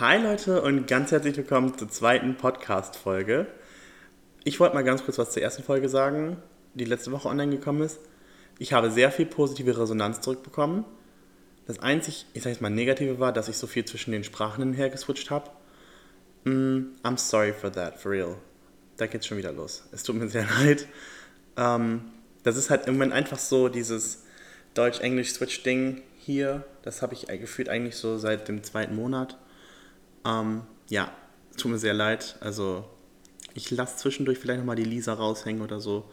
Hi Leute und ganz herzlich willkommen zur zweiten Podcast-Folge. Ich wollte mal ganz kurz was zur ersten Folge sagen, die letzte Woche online gekommen ist. Ich habe sehr viel positive Resonanz zurückbekommen. Das einzig, ich sage jetzt mal negative war, dass ich so viel zwischen den Sprachen hinher geswitcht habe. Mm, I'm sorry for that, for real. Da geht's schon wieder los. Es tut mir sehr leid. Ähm, das ist halt im Moment einfach so dieses Deutsch-Englisch-Switch-Ding hier. Das habe ich gefühlt eigentlich so seit dem zweiten Monat. Ähm, ja, tut mir sehr leid. Also, ich lasse zwischendurch vielleicht nochmal die Lisa raushängen oder so.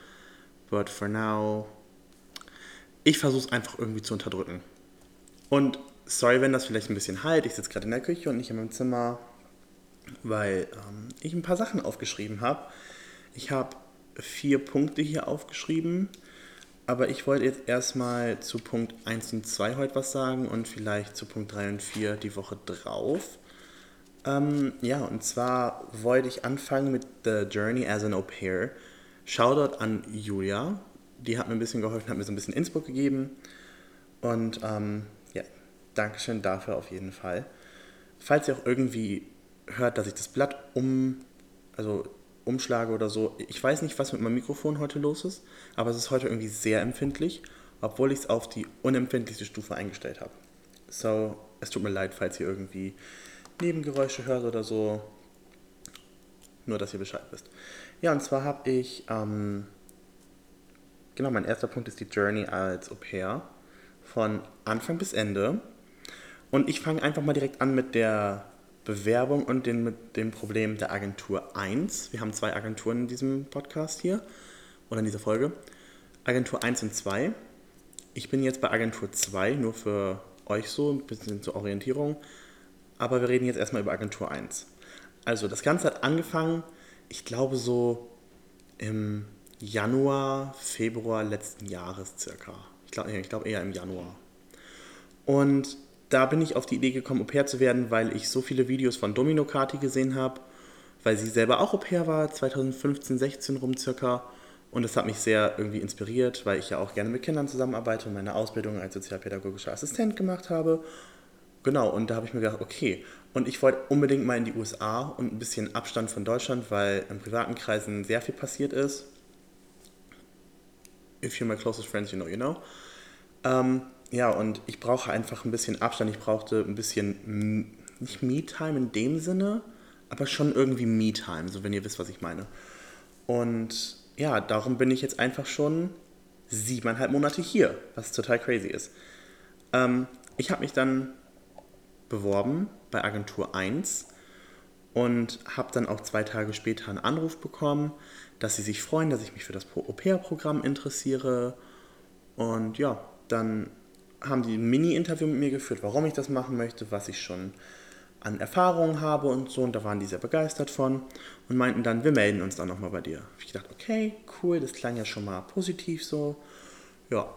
But for now, ich versuche es einfach irgendwie zu unterdrücken. Und sorry, wenn das vielleicht ein bisschen halt. Ich sitze gerade in der Küche und nicht in meinem Zimmer, weil ähm, ich ein paar Sachen aufgeschrieben habe. Ich habe vier Punkte hier aufgeschrieben, aber ich wollte jetzt erstmal zu Punkt 1 und 2 heute was sagen und vielleicht zu Punkt 3 und 4 die Woche drauf. Ähm, ja, und zwar wollte ich anfangen mit The Journey as an Au pair. Shoutout an Julia. Die hat mir ein bisschen geholfen, hat mir so ein bisschen Innsbruck gegeben. Und ähm, ja, Dankeschön dafür auf jeden Fall. Falls ihr auch irgendwie hört, dass ich das Blatt um, also umschlage oder so, ich weiß nicht, was mit meinem Mikrofon heute los ist, aber es ist heute irgendwie sehr empfindlich, obwohl ich es auf die unempfindlichste Stufe eingestellt habe. So, es tut mir leid, falls ihr irgendwie Nebengeräusche hört oder so. Nur, dass ihr Bescheid wisst. Ja, und zwar habe ich, ähm, genau, mein erster Punkt ist die Journey als Au pair. Von Anfang bis Ende. Und ich fange einfach mal direkt an mit der Bewerbung und den, mit dem Problem der Agentur 1. Wir haben zwei Agenturen in diesem Podcast hier oder in dieser Folge. Agentur 1 und 2. Ich bin jetzt bei Agentur 2, nur für euch so, ein bisschen zur Orientierung. Aber wir reden jetzt erstmal über Agentur 1. Also das Ganze hat angefangen, ich glaube so im Januar, Februar letzten Jahres circa. Ich glaube ich glaub eher im Januar. Und da bin ich auf die Idee gekommen, Au pair zu werden, weil ich so viele Videos von Domino Kati gesehen habe, weil sie selber auch Au pair war, 2015, 16 rum circa. Und das hat mich sehr irgendwie inspiriert, weil ich ja auch gerne mit Kindern zusammenarbeite und meine Ausbildung als sozialpädagogischer Assistent gemacht habe Genau, und da habe ich mir gedacht, okay. Und ich wollte unbedingt mal in die USA und ein bisschen Abstand von Deutschland, weil in privaten Kreisen sehr viel passiert ist. If you're my closest friends, you know, you know. Ähm, ja, und ich brauche einfach ein bisschen Abstand. Ich brauchte ein bisschen, nicht Me-Time in dem Sinne, aber schon irgendwie Me-Time, so wenn ihr wisst, was ich meine. Und ja, darum bin ich jetzt einfach schon siebeneinhalb Monate hier, was total crazy ist. Ähm, ich habe mich dann beworben bei Agentur 1 und habe dann auch zwei Tage später einen Anruf bekommen, dass sie sich freuen, dass ich mich für das Au-pair-Programm interessiere. Und ja, dann haben die ein Mini-Interview mit mir geführt, warum ich das machen möchte, was ich schon an Erfahrungen habe und so. Und da waren die sehr begeistert von und meinten dann, wir melden uns dann nochmal bei dir. Ich dachte, okay, cool, das klang ja schon mal positiv so. Ja,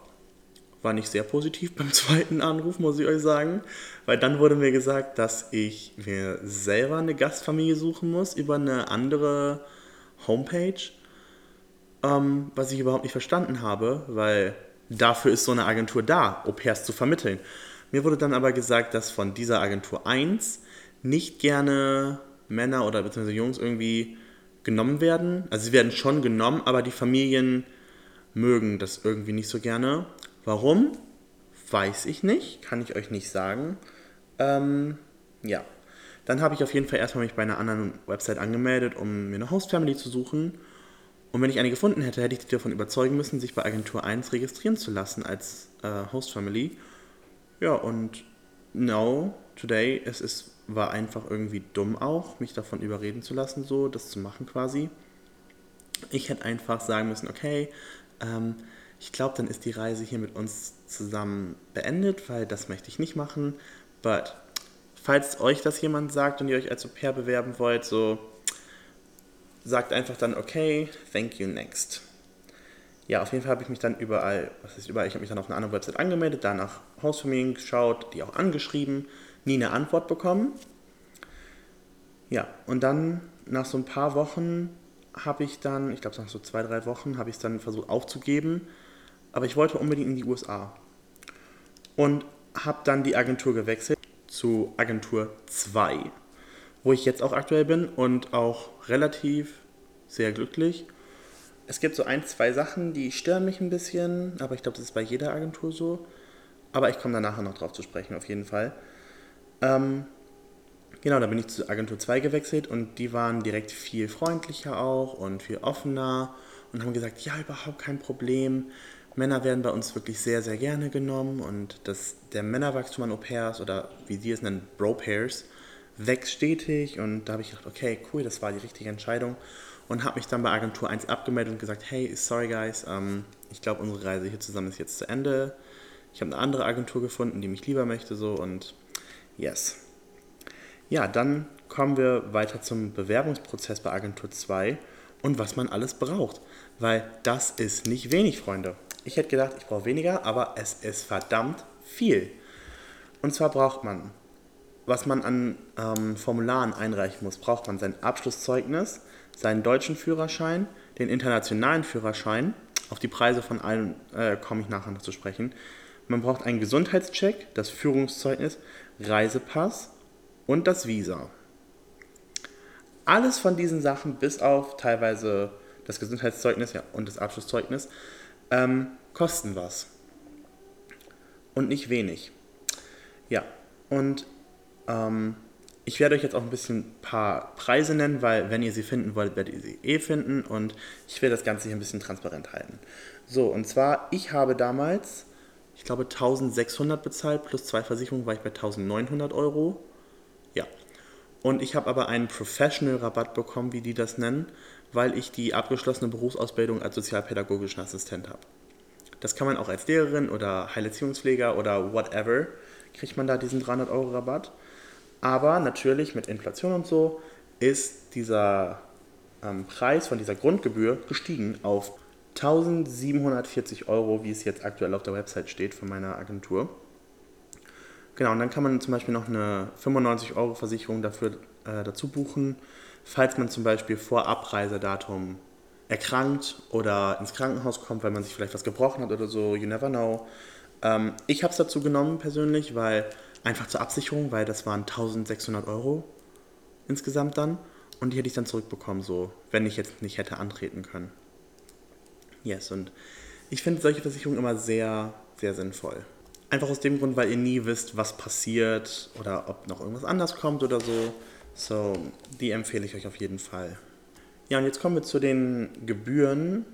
war nicht sehr positiv beim zweiten Anruf, muss ich euch sagen, weil dann wurde mir gesagt, dass ich mir selber eine Gastfamilie suchen muss über eine andere Homepage, ähm, was ich überhaupt nicht verstanden habe, weil dafür ist so eine Agentur da, Au pairs zu vermitteln. Mir wurde dann aber gesagt, dass von dieser Agentur 1 nicht gerne Männer oder beziehungsweise Jungs irgendwie genommen werden. Also sie werden schon genommen, aber die Familien mögen das irgendwie nicht so gerne. Warum? Weiß ich nicht, kann ich euch nicht sagen. Ähm, ja. Dann habe ich auf jeden Fall erstmal mich bei einer anderen Website angemeldet, um mir eine Host-Family zu suchen. Und wenn ich eine gefunden hätte, hätte ich die davon überzeugen müssen, sich bei Agentur 1 registrieren zu lassen als äh, Host-Family. Ja, und no, today, es ist, war einfach irgendwie dumm auch, mich davon überreden zu lassen, so das zu machen quasi. Ich hätte einfach sagen müssen, okay, ähm, ich glaube, dann ist die Reise hier mit uns zusammen beendet, weil das möchte ich nicht machen. But falls euch das jemand sagt und ihr euch als Au pair bewerben wollt, so sagt einfach dann okay, thank you, next. Ja, auf jeden Fall habe ich mich dann überall, was ist überall, ich habe mich dann auf einer anderen Website angemeldet, danach Hausfamilien geschaut, die auch angeschrieben, nie eine Antwort bekommen. Ja, und dann nach so ein paar Wochen habe ich dann, ich glaube nach so zwei, drei Wochen, habe ich es dann versucht aufzugeben aber ich wollte unbedingt in die USA. Und habe dann die Agentur gewechselt zu Agentur 2. wo ich jetzt auch aktuell bin und auch relativ sehr glücklich. Es gibt so ein, zwei Sachen, die stören mich ein bisschen, aber ich glaube, das ist bei jeder Agentur so. Aber ich komme da nachher noch drauf zu sprechen, auf jeden Fall. Ähm, genau, da bin ich zu Agentur 2 gewechselt und die waren direkt viel freundlicher auch und viel offener und haben gesagt, ja, überhaupt kein Problem. Männer werden bei uns wirklich sehr, sehr gerne genommen und das, der Männerwachstum an Au-pairs oder wie sie es nennen, Bro-Pairs, wächst stetig und da habe ich gedacht, okay, cool, das war die richtige Entscheidung und habe mich dann bei Agentur 1 abgemeldet und gesagt, hey, sorry guys, ähm, ich glaube, unsere Reise hier zusammen ist jetzt zu Ende. Ich habe eine andere Agentur gefunden, die mich lieber möchte so und yes. Ja, dann kommen wir weiter zum Bewerbungsprozess bei Agentur 2 und was man alles braucht, weil das ist nicht wenig, Freunde. Ich hätte gedacht, ich brauche weniger, aber es ist verdammt viel. Und zwar braucht man, was man an ähm, Formularen einreichen muss, braucht man sein Abschlusszeugnis, seinen deutschen Führerschein, den internationalen Führerschein. Auf die Preise von allen äh, komme ich nachher noch zu sprechen. Man braucht einen Gesundheitscheck, das Führungszeugnis, Reisepass und das Visa. Alles von diesen Sachen, bis auf teilweise das Gesundheitszeugnis ja, und das Abschlusszeugnis, ähm, kosten was. Und nicht wenig. Ja, und ähm, ich werde euch jetzt auch ein bisschen ein paar Preise nennen, weil wenn ihr sie finden wollt, werdet ihr sie eh finden und ich will das Ganze hier ein bisschen transparent halten. So, und zwar, ich habe damals, ich glaube 1600 bezahlt, plus zwei Versicherungen war ich bei 1900 Euro. Ja. Und ich habe aber einen Professional-Rabatt bekommen, wie die das nennen weil ich die abgeschlossene Berufsausbildung als sozialpädagogischen Assistent habe. Das kann man auch als Lehrerin oder Heilerziehungspfleger oder whatever, kriegt man da diesen 300 Euro Rabatt. Aber natürlich mit Inflation und so ist dieser ähm, Preis von dieser Grundgebühr gestiegen auf 1740 Euro, wie es jetzt aktuell auf der Website steht von meiner Agentur. Genau, und dann kann man zum Beispiel noch eine 95 Euro Versicherung dafür äh, dazu buchen falls man zum Beispiel vor Abreisedatum erkrankt oder ins Krankenhaus kommt, weil man sich vielleicht was gebrochen hat oder so, you never know. Ähm, ich habe es dazu genommen persönlich, weil einfach zur Absicherung, weil das waren 1600 Euro insgesamt dann und die hätte ich dann zurückbekommen, so, wenn ich jetzt nicht hätte antreten können. Yes, und ich finde solche Versicherungen immer sehr, sehr sinnvoll. Einfach aus dem Grund, weil ihr nie wisst, was passiert oder ob noch irgendwas anders kommt oder so. So, die empfehle ich euch auf jeden Fall. Ja, und jetzt kommen wir zu den Gebühren,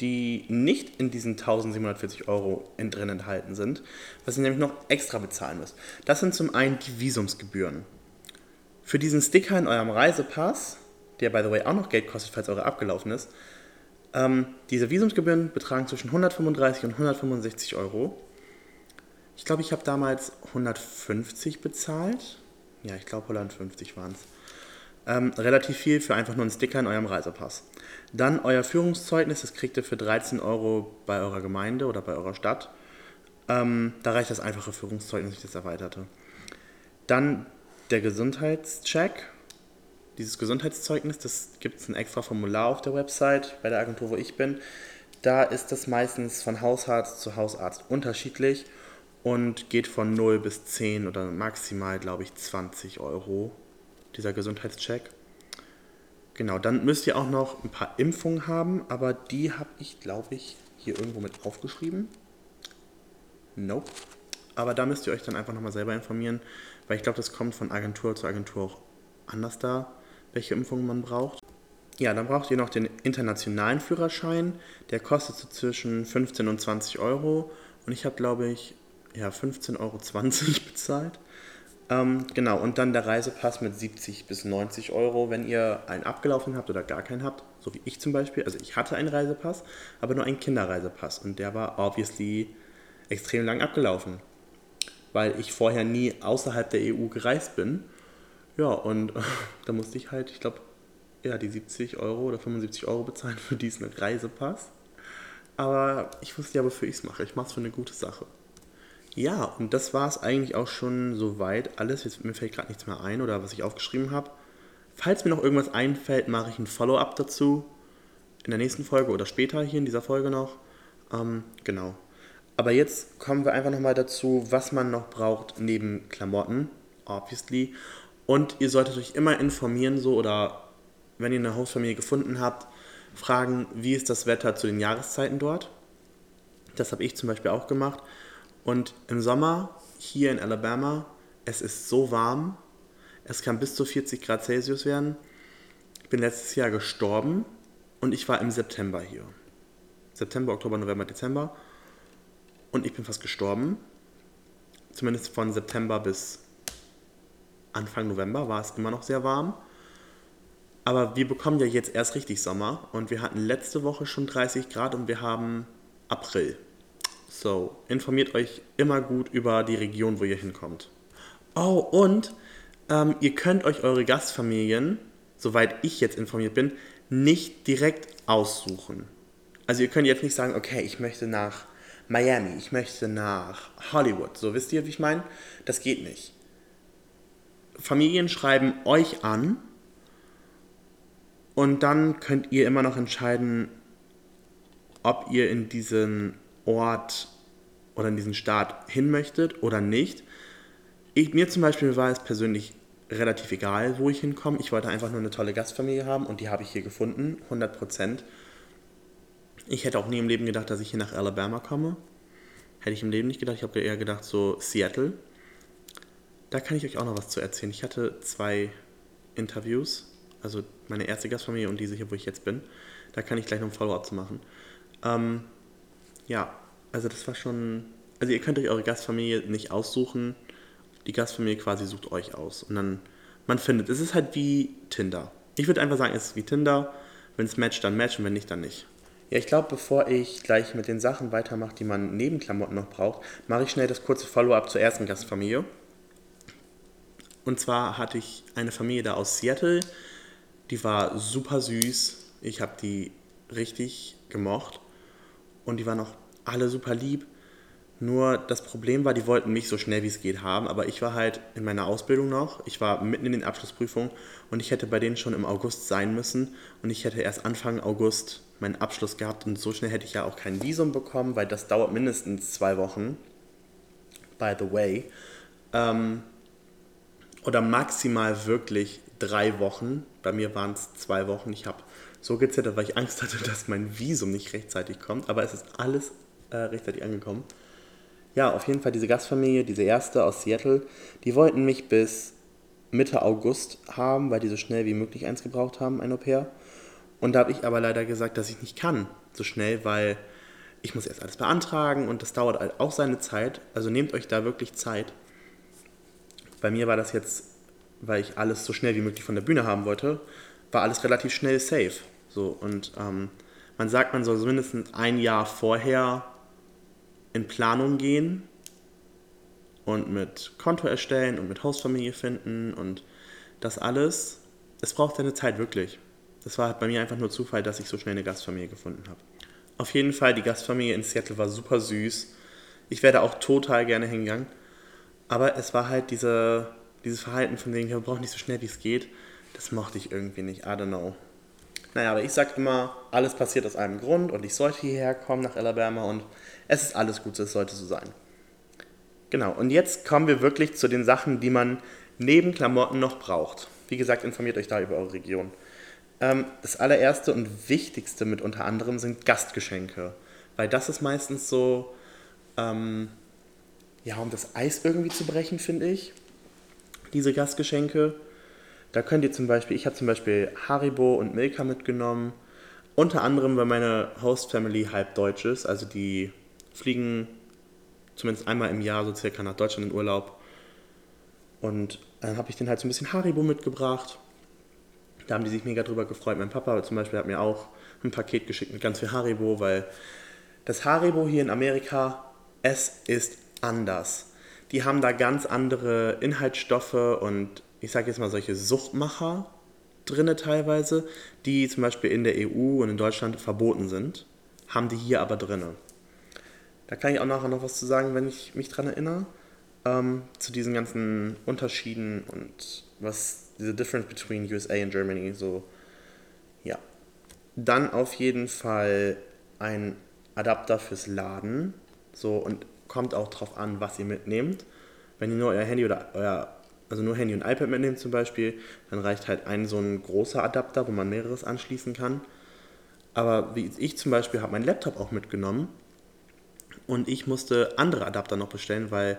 die nicht in diesen 1740 Euro drin enthalten sind, was ihr nämlich noch extra bezahlen müsst. Das sind zum einen die Visumsgebühren. Für diesen Sticker in eurem Reisepass, der by the way auch noch Geld kostet, falls eure abgelaufen ist, ähm, diese Visumsgebühren betragen zwischen 135 und 165 Euro. Ich glaube, ich habe damals 150 bezahlt ja, ich glaube 150 waren es. Ähm, relativ viel für einfach nur einen Sticker in eurem Reisepass. Dann euer Führungszeugnis, das kriegt ihr für 13 Euro bei eurer Gemeinde oder bei eurer Stadt. Ähm, da reicht das einfache Führungszeugnis, nicht das erweiterte. Dann der Gesundheitscheck. Dieses Gesundheitszeugnis, das gibt es ein extra Formular auf der Website bei der Agentur, wo ich bin. Da ist das meistens von Hausarzt zu Hausarzt unterschiedlich und geht von 0 bis 10 oder maximal, glaube ich, 20 Euro, dieser Gesundheitscheck. Genau, dann müsst ihr auch noch ein paar Impfungen haben, aber die habe ich, glaube ich, hier irgendwo mit aufgeschrieben. Nope. Aber da müsst ihr euch dann einfach nochmal selber informieren, weil ich glaube, das kommt von Agentur zu Agentur auch anders da, welche Impfungen man braucht. Ja, dann braucht ihr noch den internationalen Führerschein. Der kostet so zwischen 15 und 20 Euro. Und ich habe, glaube ich, ja, 15,20 Euro bezahlt. Ähm, genau, und dann der Reisepass mit 70 bis 90 Euro, wenn ihr einen abgelaufen habt oder gar keinen habt, so wie ich zum Beispiel. Also ich hatte einen Reisepass, aber nur einen Kinderreisepass und der war obviously extrem lang abgelaufen, weil ich vorher nie außerhalb der EU gereist bin. Ja, und da musste ich halt, ich glaube, ja, die 70 Euro oder 75 Euro bezahlen für diesen Reisepass. Aber ich wusste ja, wofür ich es mache. Ich mache es für eine gute Sache. Ja, und das war es eigentlich auch schon soweit. Alles, jetzt, mir fällt gerade nichts mehr ein oder was ich aufgeschrieben habe. Falls mir noch irgendwas einfällt, mache ich ein Follow-up dazu. In der nächsten Folge oder später hier in dieser Folge noch. Ähm, genau. Aber jetzt kommen wir einfach nochmal dazu, was man noch braucht neben Klamotten, obviously. Und ihr solltet euch immer informieren, so oder wenn ihr eine Hostfamilie gefunden habt, fragen, wie ist das Wetter zu den Jahreszeiten dort. Das habe ich zum Beispiel auch gemacht. Und im Sommer hier in Alabama, es ist so warm, es kann bis zu 40 Grad Celsius werden. Ich bin letztes Jahr gestorben und ich war im September hier. September, Oktober, November, Dezember. Und ich bin fast gestorben. Zumindest von September bis Anfang November war es immer noch sehr warm. Aber wir bekommen ja jetzt erst richtig Sommer und wir hatten letzte Woche schon 30 Grad und wir haben April. So, informiert euch immer gut über die Region, wo ihr hinkommt. Oh, und ähm, ihr könnt euch eure Gastfamilien, soweit ich jetzt informiert bin, nicht direkt aussuchen. Also ihr könnt jetzt nicht sagen, okay, ich möchte nach Miami, ich möchte nach Hollywood. So wisst ihr, wie ich meine? Das geht nicht. Familien schreiben euch an und dann könnt ihr immer noch entscheiden, ob ihr in diesen Ort oder in diesen Staat hin möchtet oder nicht. Ich, mir zum Beispiel war es persönlich relativ egal, wo ich hinkomme. Ich wollte einfach nur eine tolle Gastfamilie haben und die habe ich hier gefunden, 100 Prozent. Ich hätte auch nie im Leben gedacht, dass ich hier nach Alabama komme. Hätte ich im Leben nicht gedacht. Ich habe eher gedacht, so Seattle. Da kann ich euch auch noch was zu erzählen. Ich hatte zwei Interviews, also meine erste Gastfamilie und diese hier, wo ich jetzt bin. Da kann ich gleich noch ein Follow-up zu machen. Ähm, ja, also das war schon. Also ihr könnt euch eure Gastfamilie nicht aussuchen. Die Gastfamilie quasi sucht euch aus. Und dann, man findet, es ist halt wie Tinder. Ich würde einfach sagen, es ist wie Tinder. Wenn es matcht, dann matcht und wenn nicht, dann nicht. Ja, ich glaube, bevor ich gleich mit den Sachen weitermache, die man neben Klamotten noch braucht, mache ich schnell das kurze Follow-up zur ersten Gastfamilie. Und zwar hatte ich eine Familie da aus Seattle, die war super süß. Ich habe die richtig gemocht und die waren auch alle super lieb. Nur das Problem war, die wollten mich so schnell wie es geht haben, aber ich war halt in meiner Ausbildung noch. Ich war mitten in den Abschlussprüfungen und ich hätte bei denen schon im August sein müssen und ich hätte erst Anfang August meinen Abschluss gehabt und so schnell hätte ich ja auch kein Visum bekommen, weil das dauert mindestens zwei Wochen. By the way. Ähm, oder maximal wirklich drei Wochen. Bei mir waren es zwei Wochen. Ich habe so gezittert, weil ich Angst hatte, dass mein Visum nicht rechtzeitig kommt. Aber es ist alles äh, rechtzeitig angekommen. Ja, auf jeden Fall diese Gastfamilie, diese erste aus Seattle, die wollten mich bis Mitte August haben, weil die so schnell wie möglich eins gebraucht haben, ein Au pair. Und da habe ich aber leider gesagt, dass ich nicht kann so schnell, weil ich muss erst alles beantragen und das dauert halt auch seine Zeit. Also nehmt euch da wirklich Zeit. Bei mir war das jetzt, weil ich alles so schnell wie möglich von der Bühne haben wollte, war alles relativ schnell safe. So, und ähm, man sagt, man soll so mindestens ein Jahr vorher in Planung gehen und mit Konto erstellen und mit Hostfamilie finden und das alles. Es braucht seine Zeit wirklich. Das war halt bei mir einfach nur Zufall, dass ich so schnell eine Gastfamilie gefunden habe. Auf jeden Fall, die Gastfamilie in Seattle war super süß. Ich wäre auch total gerne hingegangen. Aber es war halt diese, dieses Verhalten von denen, wir brauchen nicht so schnell wie es geht. Das mochte ich irgendwie nicht. I don't know. Naja, aber ich sag immer, alles passiert aus einem Grund und ich sollte hierher kommen nach Alabama und es ist alles gut, es sollte so sein. Genau, und jetzt kommen wir wirklich zu den Sachen, die man neben Klamotten noch braucht. Wie gesagt, informiert euch da über eure Region. Ähm, das allererste und wichtigste mit unter anderem sind Gastgeschenke. Weil das ist meistens so, ähm, ja, um das Eis irgendwie zu brechen, finde ich. Diese Gastgeschenke. Da könnt ihr zum Beispiel, ich habe zum Beispiel Haribo und Milka mitgenommen. Unter anderem, weil meine Host Family halb deutsch ist. Also die fliegen zumindest einmal im Jahr so circa nach Deutschland in Urlaub. Und dann habe ich den halt so ein bisschen Haribo mitgebracht. Da haben die sich mega drüber gefreut. Mein Papa zum Beispiel hat mir auch ein Paket geschickt mit ganz viel Haribo, weil das Haribo hier in Amerika, es ist anders. Die haben da ganz andere Inhaltsstoffe und ich sage jetzt mal solche Suchtmacher drinne teilweise, die zum Beispiel in der EU und in Deutschland verboten sind, haben die hier aber drinne. Da kann ich auch nachher noch was zu sagen, wenn ich mich dran erinnere, ähm, zu diesen ganzen Unterschieden und was diese Difference between USA and Germany so, ja. Dann auf jeden Fall ein Adapter fürs Laden, so und kommt auch drauf an, was ihr mitnehmt. Wenn ihr nur euer Handy oder euer also nur Handy und iPad mitnehmt zum Beispiel, dann reicht halt ein so ein großer Adapter, wo man mehreres anschließen kann. Aber wie ich zum Beispiel habe meinen Laptop auch mitgenommen und ich musste andere Adapter noch bestellen, weil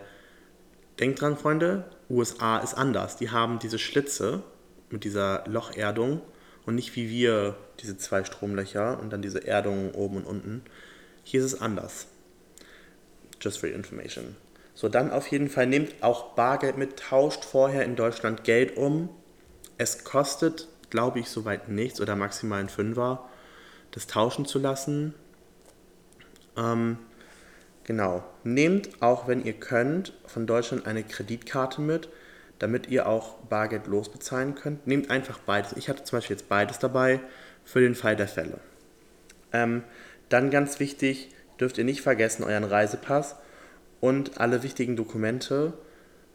denkt dran, Freunde, USA ist anders. Die haben diese Schlitze mit dieser Locherdung und nicht wie wir diese zwei Stromlöcher und dann diese Erdung oben und unten. Hier ist es anders. Just for your information. So, dann auf jeden Fall nehmt auch Bargeld mit, tauscht vorher in Deutschland Geld um. Es kostet, glaube ich, soweit nichts oder maximal ein Fünfer, das tauschen zu lassen. Ähm, genau. Nehmt auch, wenn ihr könnt, von Deutschland eine Kreditkarte mit, damit ihr auch Bargeld losbezahlen könnt. Nehmt einfach beides. Ich hatte zum Beispiel jetzt beides dabei für den Fall der Fälle. Ähm, dann ganz wichtig, dürft ihr nicht vergessen, euren Reisepass und alle wichtigen Dokumente,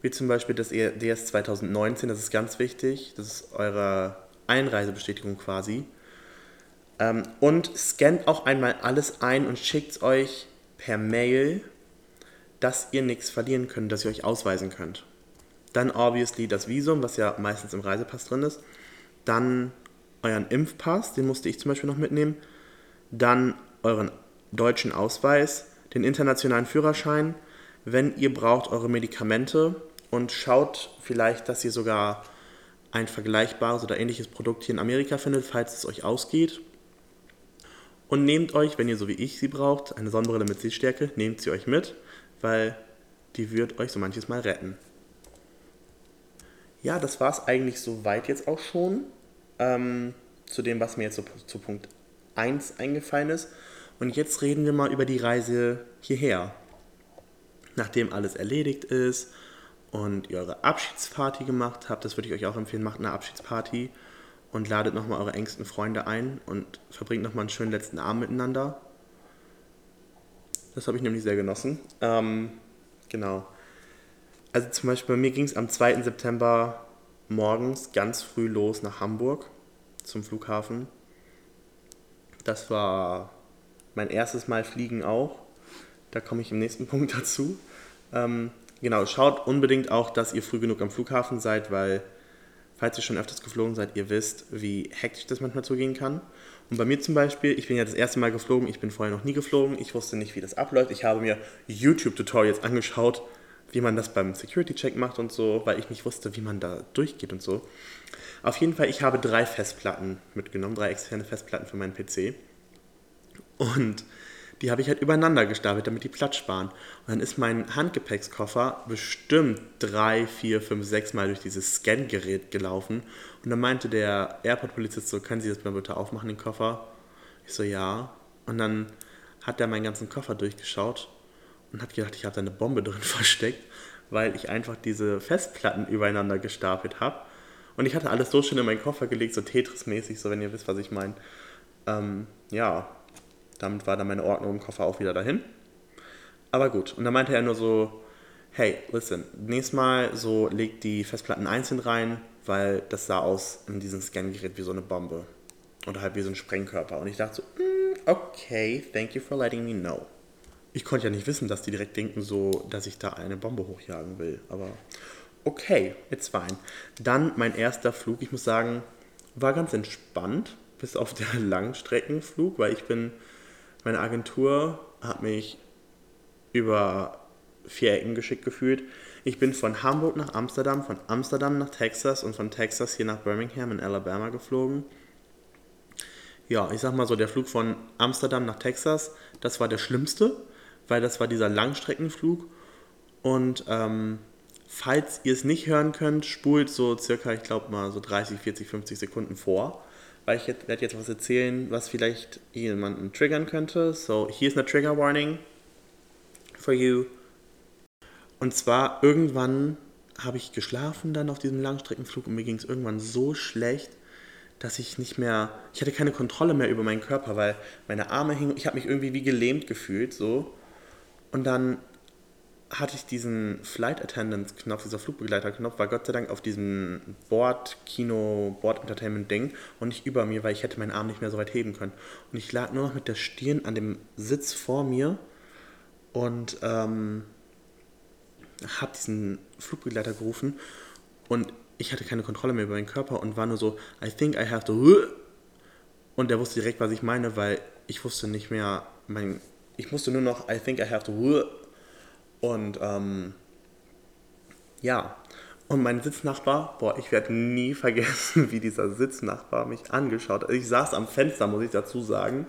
wie zum Beispiel das DS 2019, das ist ganz wichtig, das ist eure Einreisebestätigung quasi. Ähm, und scannt auch einmal alles ein und schickt es euch per Mail, dass ihr nichts verlieren könnt, dass ihr euch ausweisen könnt. Dann obviously das Visum, was ja meistens im Reisepass drin ist. Dann euren Impfpass, den musste ich zum Beispiel noch mitnehmen. Dann euren deutschen Ausweis, den internationalen Führerschein, wenn ihr braucht eure Medikamente und schaut vielleicht, dass ihr sogar ein vergleichbares oder ähnliches Produkt hier in Amerika findet, falls es euch ausgeht. Und nehmt euch, wenn ihr so wie ich sie braucht, eine Sonnenbrille mit Sehstärke, nehmt sie euch mit, weil die wird euch so manches Mal retten. Ja, das war es eigentlich soweit jetzt auch schon. Ähm, zu dem, was mir jetzt so zu Punkt 1 eingefallen ist. Und jetzt reden wir mal über die Reise hierher nachdem alles erledigt ist und ihr eure Abschiedsparty gemacht habt, das würde ich euch auch empfehlen, macht eine Abschiedsparty und ladet nochmal eure engsten Freunde ein und verbringt nochmal einen schönen letzten Abend miteinander. Das habe ich nämlich sehr genossen. Ähm, genau. Also zum Beispiel bei mir ging es am 2. September morgens ganz früh los nach Hamburg zum Flughafen. Das war mein erstes Mal fliegen auch. Da komme ich im nächsten Punkt dazu. Ähm, genau, schaut unbedingt auch, dass ihr früh genug am Flughafen seid, weil falls ihr schon öfters geflogen seid, ihr wisst, wie hektisch das manchmal zugehen kann. Und bei mir zum Beispiel, ich bin ja das erste Mal geflogen, ich bin vorher noch nie geflogen, ich wusste nicht, wie das abläuft. Ich habe mir YouTube-Tutorials angeschaut, wie man das beim Security-Check macht und so, weil ich nicht wusste, wie man da durchgeht und so. Auf jeden Fall, ich habe drei Festplatten mitgenommen, drei externe Festplatten für meinen PC. Und die habe ich halt übereinander gestapelt, damit die Platz sparen. Und dann ist mein Handgepäckskoffer bestimmt drei, vier, fünf, sechs Mal durch dieses Scan-Gerät gelaufen. Und dann meinte der Airport-Polizist so, können Sie das mal bitte aufmachen, den Koffer? Ich so, ja. Und dann hat er meinen ganzen Koffer durchgeschaut und hat gedacht, ich habe da eine Bombe drin versteckt, weil ich einfach diese Festplatten übereinander gestapelt habe. Und ich hatte alles so schön in meinen Koffer gelegt, so Tetris-mäßig, so wenn ihr wisst, was ich meine. Ähm, ja, damit war dann meine Ordnung im Koffer auch wieder dahin. Aber gut, und dann meinte er nur so, hey, listen, nächstes Mal so legt die Festplatten einzeln rein, weil das sah aus in diesem Scangerät wie so eine Bombe. Oder halt wie so ein Sprengkörper. Und ich dachte so, mm, okay, thank you for letting me know. Ich konnte ja nicht wissen, dass die direkt denken so, dass ich da eine Bombe hochjagen will. Aber okay, it's fine. Dann mein erster Flug, ich muss sagen, war ganz entspannt, bis auf den Langstreckenflug, weil ich bin meine Agentur hat mich über vier Ecken geschickt gefühlt. Ich bin von Hamburg nach Amsterdam, von Amsterdam nach Texas und von Texas hier nach Birmingham in Alabama geflogen. Ja, ich sag mal so, der Flug von Amsterdam nach Texas, das war der schlimmste, weil das war dieser Langstreckenflug. Und ähm, falls ihr es nicht hören könnt, spult so circa, ich glaube mal so 30, 40, 50 Sekunden vor weil ich werde jetzt was erzählen, was vielleicht jemanden triggern könnte. So, ist eine Trigger Warning for you. Und zwar irgendwann habe ich geschlafen dann auf diesem Langstreckenflug und mir ging es irgendwann so schlecht, dass ich nicht mehr, ich hatte keine Kontrolle mehr über meinen Körper, weil meine Arme hingen, ich habe mich irgendwie wie gelähmt gefühlt so. Und dann hatte ich diesen Flight Attendance Knopf, dieser Flugbegleiter Knopf, war Gott sei Dank auf diesem Board Kino, Board Entertainment Ding und nicht über mir, weil ich hätte meinen Arm nicht mehr so weit heben können. Und ich lag nur noch mit der Stirn an dem Sitz vor mir und ähm, habe diesen Flugbegleiter gerufen und ich hatte keine Kontrolle mehr über meinen Körper und war nur so, I think I have to. Und der wusste direkt, was ich meine, weil ich wusste nicht mehr, mein, ich musste nur noch, I think I have to. Und ähm, ja, und mein Sitznachbar, boah, ich werde nie vergessen, wie dieser Sitznachbar mich angeschaut hat. Ich saß am Fenster, muss ich dazu sagen.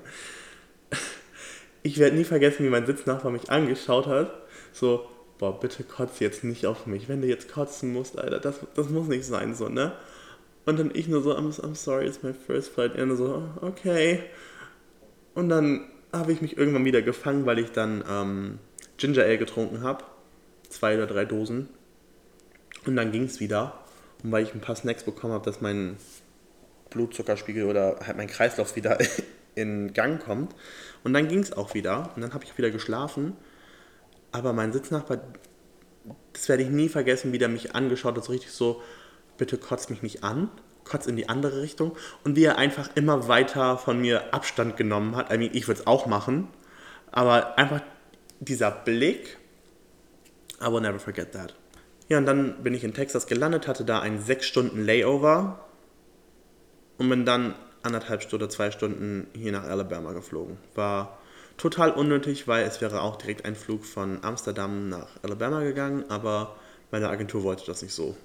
Ich werde nie vergessen, wie mein Sitznachbar mich angeschaut hat. So, boah, bitte kotz jetzt nicht auf mich. Wenn du jetzt kotzen musst, Alter, das, das muss nicht sein, so, ne? Und dann ich nur so, I'm, I'm sorry, it's my first flight. Nur so, okay. Und dann habe ich mich irgendwann wieder gefangen, weil ich dann ähm, Ginger Ale getrunken habe. Zwei oder drei Dosen. Und dann ging es wieder. Und weil ich ein paar Snacks bekommen habe, dass mein Blutzuckerspiegel oder halt mein Kreislauf wieder in Gang kommt. Und dann ging es auch wieder. Und dann habe ich wieder geschlafen. Aber mein Sitznachbar, das werde ich nie vergessen, wie der mich angeschaut hat, so richtig so, bitte kotz mich nicht an, kotz in die andere Richtung. Und wie er einfach immer weiter von mir Abstand genommen hat. I mean, ich würde es auch machen. Aber einfach dieser Blick, I will never forget that. Ja, und dann bin ich in Texas gelandet, hatte da einen 6 Stunden Layover und bin dann anderthalb Stunden, zwei Stunden hier nach Alabama geflogen. War total unnötig, weil es wäre auch direkt ein Flug von Amsterdam nach Alabama gegangen, aber meine Agentur wollte das nicht so.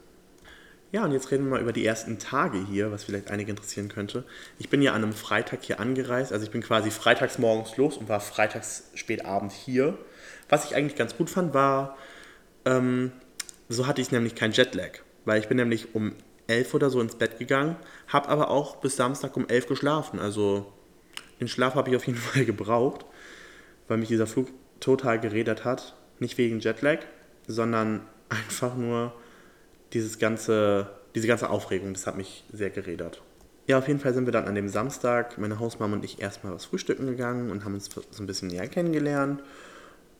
Ja, und jetzt reden wir mal über die ersten Tage hier, was vielleicht einige interessieren könnte. Ich bin ja an einem Freitag hier angereist, also ich bin quasi freitags morgens los und war freitags spät abends hier. Was ich eigentlich ganz gut fand, war, ähm, so hatte ich nämlich keinen Jetlag, weil ich bin nämlich um elf oder so ins Bett gegangen, habe aber auch bis Samstag um elf geschlafen. Also den Schlaf habe ich auf jeden Fall gebraucht, weil mich dieser Flug total geredet hat. Nicht wegen Jetlag, sondern einfach nur dieses ganze, diese ganze Aufregung, das hat mich sehr geredert. Ja, auf jeden Fall sind wir dann an dem Samstag, meine Hausmama und ich, erstmal was frühstücken gegangen und haben uns so ein bisschen näher kennengelernt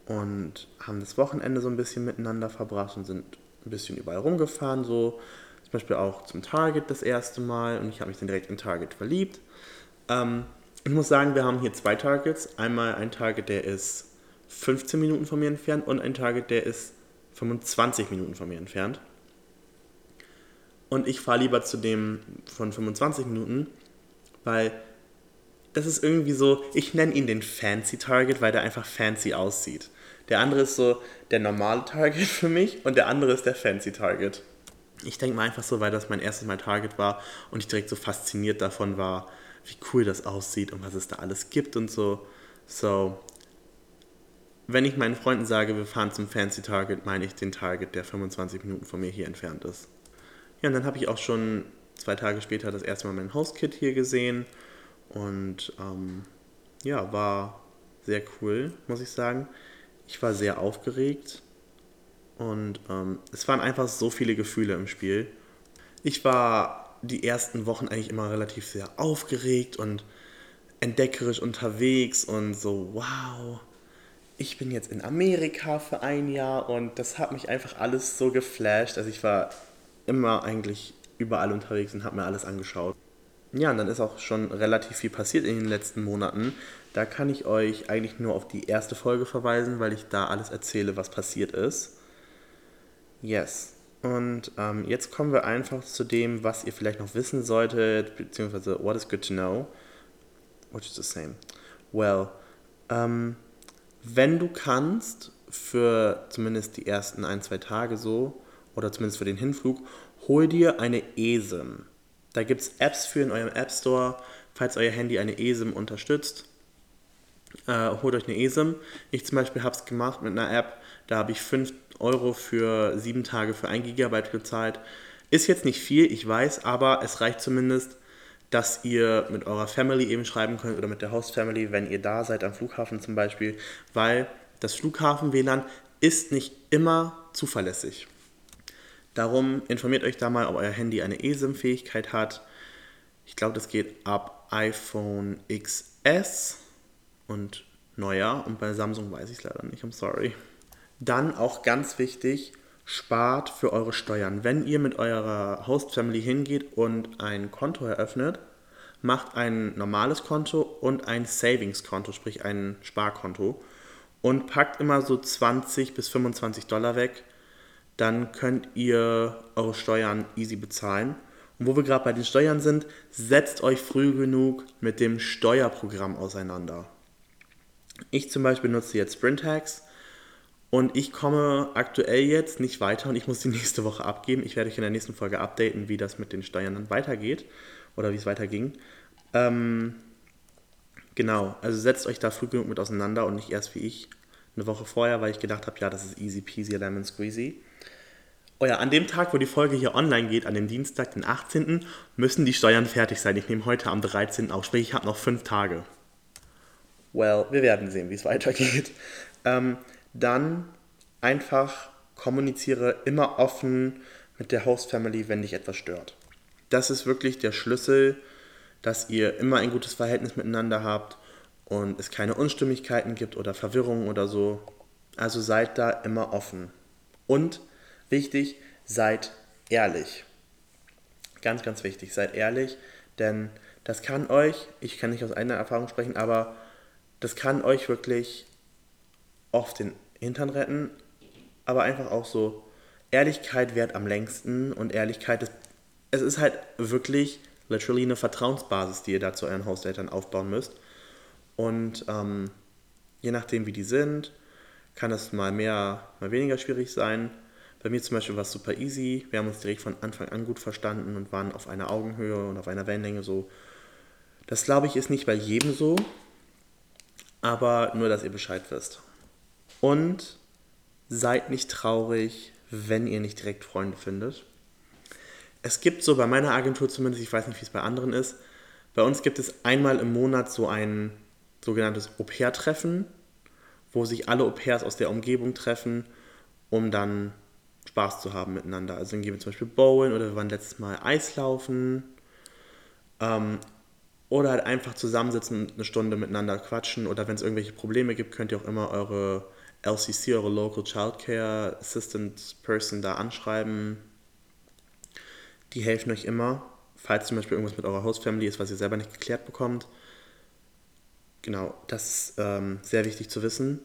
und haben das Wochenende so ein bisschen miteinander verbracht und sind ein bisschen überall rumgefahren, so zum Beispiel auch zum Target das erste Mal und ich habe mich dann direkt in Target verliebt. Ähm, ich muss sagen, wir haben hier zwei Targets. Einmal ein Target, der ist 15 Minuten von mir entfernt und ein Target, der ist 25 Minuten von mir entfernt. Und ich fahre lieber zu dem von 25 Minuten, weil das ist irgendwie so, ich nenne ihn den Fancy Target, weil der einfach fancy aussieht. Der andere ist so der normale Target für mich und der andere ist der Fancy Target. Ich denke mal einfach so, weil das mein erstes Mal Target war und ich direkt so fasziniert davon war, wie cool das aussieht und was es da alles gibt und so. So, wenn ich meinen Freunden sage, wir fahren zum Fancy Target, meine ich den Target, der 25 Minuten von mir hier entfernt ist. Ja, und dann habe ich auch schon zwei Tage später das erste Mal mein Hauskit hier gesehen und ähm, ja, war sehr cool, muss ich sagen. Ich war sehr aufgeregt und ähm, es waren einfach so viele Gefühle im Spiel. Ich war die ersten Wochen eigentlich immer relativ sehr aufgeregt und entdeckerisch unterwegs und so, wow, ich bin jetzt in Amerika für ein Jahr und das hat mich einfach alles so geflasht. Also ich war immer eigentlich überall unterwegs und habe mir alles angeschaut. Ja, und dann ist auch schon relativ viel passiert in den letzten Monaten. Da kann ich euch eigentlich nur auf die erste Folge verweisen, weil ich da alles erzähle, was passiert ist. Yes. Und ähm, jetzt kommen wir einfach zu dem, was ihr vielleicht noch wissen solltet, beziehungsweise what is good to know. Which is the same. Well, ähm, wenn du kannst, für zumindest die ersten ein, zwei Tage so, oder zumindest für den Hinflug, hol dir eine ESIM. Da gibt es Apps für in eurem App Store, falls euer Handy eine ESIM unterstützt. Äh, holt euch eine ESIM. Ich zum Beispiel habe es gemacht mit einer App, da habe ich 5 Euro für 7 Tage für 1 GB gezahlt. Ist jetzt nicht viel, ich weiß, aber es reicht zumindest, dass ihr mit eurer Family eben schreiben könnt oder mit der Host Family, wenn ihr da seid am Flughafen zum Beispiel, weil das Flughafen-WLAN ist nicht immer zuverlässig. Darum informiert euch da mal, ob euer Handy eine eSIM-Fähigkeit hat. Ich glaube, das geht ab iPhone XS und neuer. Und bei Samsung weiß ich es leider nicht. I'm sorry. Dann auch ganz wichtig, spart für eure Steuern. Wenn ihr mit eurer Host Family hingeht und ein Konto eröffnet, macht ein normales Konto und ein Savings-Konto, sprich ein Sparkonto und packt immer so 20 bis 25 Dollar weg dann könnt ihr eure Steuern easy bezahlen. Und wo wir gerade bei den Steuern sind, setzt euch früh genug mit dem Steuerprogramm auseinander. Ich zum Beispiel nutze jetzt Sprintax und ich komme aktuell jetzt nicht weiter und ich muss die nächste Woche abgeben. Ich werde euch in der nächsten Folge updaten, wie das mit den Steuern dann weitergeht oder wie es weiterging. Ähm, genau, also setzt euch da früh genug mit auseinander und nicht erst wie ich eine Woche vorher, weil ich gedacht habe, ja, das ist easy peasy lemon squeezy. Oh ja, an dem Tag, wo die Folge hier online geht, an dem Dienstag, den 18., müssen die Steuern fertig sein. Ich nehme heute am 13. auf, sprich, ich habe noch fünf Tage. Well, wir werden sehen, wie es weitergeht. Ähm, dann einfach kommuniziere immer offen mit der Host Family, wenn dich etwas stört. Das ist wirklich der Schlüssel, dass ihr immer ein gutes Verhältnis miteinander habt und es keine Unstimmigkeiten gibt oder Verwirrungen oder so. Also seid da immer offen. Und Wichtig, seid ehrlich. Ganz, ganz wichtig, seid ehrlich, denn das kann euch, ich kann nicht aus einer Erfahrung sprechen, aber das kann euch wirklich oft den Hintern retten, aber einfach auch so, Ehrlichkeit währt am längsten und Ehrlichkeit ist, es ist halt wirklich literally eine Vertrauensbasis, die ihr da zu euren Hauseltern aufbauen müsst. Und ähm, je nachdem, wie die sind, kann es mal mehr, mal weniger schwierig sein. Bei mir zum Beispiel war es super easy. Wir haben uns direkt von Anfang an gut verstanden und waren auf einer Augenhöhe und auf einer Wellenlänge so. Das glaube ich ist nicht bei jedem so, aber nur, dass ihr Bescheid wisst. Und seid nicht traurig, wenn ihr nicht direkt Freunde findet. Es gibt so bei meiner Agentur zumindest, ich weiß nicht, wie es bei anderen ist, bei uns gibt es einmal im Monat so ein sogenanntes Au-pair-Treffen, wo sich alle Au-pairs aus der Umgebung treffen, um dann Spaß zu haben miteinander. Also dann gehen wir zum Beispiel bowlen oder wir waren letztes Mal Eislaufen. Ähm, oder halt einfach zusammensitzen und eine Stunde miteinander quatschen. Oder wenn es irgendwelche Probleme gibt, könnt ihr auch immer eure LCC, eure Local Childcare Assistant Person da anschreiben. Die helfen euch immer, falls zum Beispiel irgendwas mit eurer Host Family ist, was ihr selber nicht geklärt bekommt. Genau, das ist ähm, sehr wichtig zu wissen.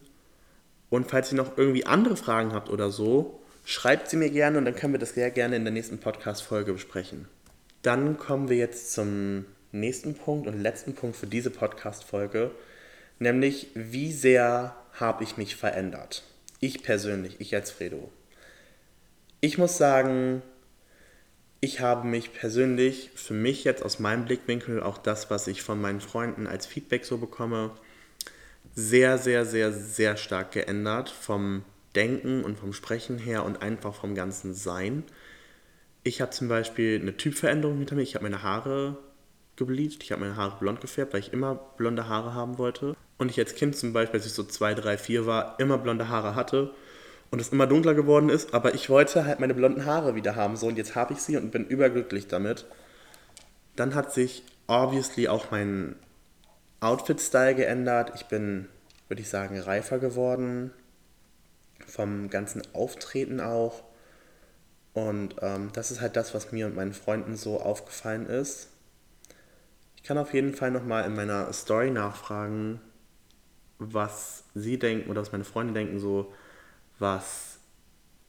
Und falls ihr noch irgendwie andere Fragen habt oder so, Schreibt sie mir gerne und dann können wir das sehr gerne in der nächsten Podcast-Folge besprechen. Dann kommen wir jetzt zum nächsten Punkt und letzten Punkt für diese Podcast-Folge, nämlich wie sehr habe ich mich verändert? Ich persönlich, ich als Fredo. Ich muss sagen, ich habe mich persönlich, für mich jetzt aus meinem Blickwinkel, auch das, was ich von meinen Freunden als Feedback so bekomme, sehr, sehr, sehr, sehr stark geändert vom Denken und vom Sprechen her und einfach vom ganzen Sein. Ich habe zum Beispiel eine Typveränderung hinter mir. Ich habe meine Haare gebleicht, ich habe meine Haare blond gefärbt, weil ich immer blonde Haare haben wollte. Und ich als Kind zum Beispiel, als ich so 2, 3, 4 war, immer blonde Haare hatte und es immer dunkler geworden ist. Aber ich wollte halt meine blonden Haare wieder haben. So, und jetzt habe ich sie und bin überglücklich damit. Dann hat sich obviously auch mein Outfit-Style geändert. Ich bin, würde ich sagen, reifer geworden vom ganzen Auftreten auch. Und ähm, das ist halt das, was mir und meinen Freunden so aufgefallen ist. Ich kann auf jeden Fall nochmal in meiner Story nachfragen, was sie denken oder was meine Freunde denken, so was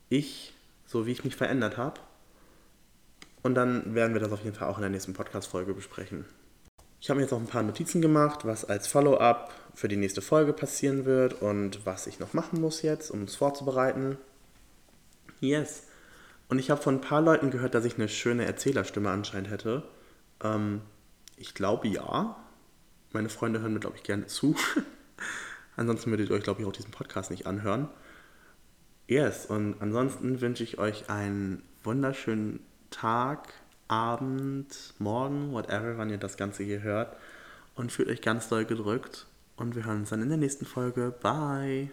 ich, so wie ich mich verändert habe. Und dann werden wir das auf jeden Fall auch in der nächsten Podcast-Folge besprechen. Ich habe mir jetzt auch ein paar Notizen gemacht, was als Follow-up für die nächste Folge passieren wird und was ich noch machen muss jetzt, um es vorzubereiten. Yes. Und ich habe von ein paar Leuten gehört, dass ich eine schöne Erzählerstimme anscheinend hätte. Ähm, ich glaube ja. Meine Freunde hören mir, glaube ich, gerne zu. ansonsten würdet ihr euch, glaube ich, auch diesen Podcast nicht anhören. Yes, und ansonsten wünsche ich euch einen wunderschönen Tag, Abend, Morgen, whatever, wann ihr das Ganze hier hört. Und fühlt euch ganz doll gedrückt. Und wir hören uns dann in der nächsten Folge. Bye!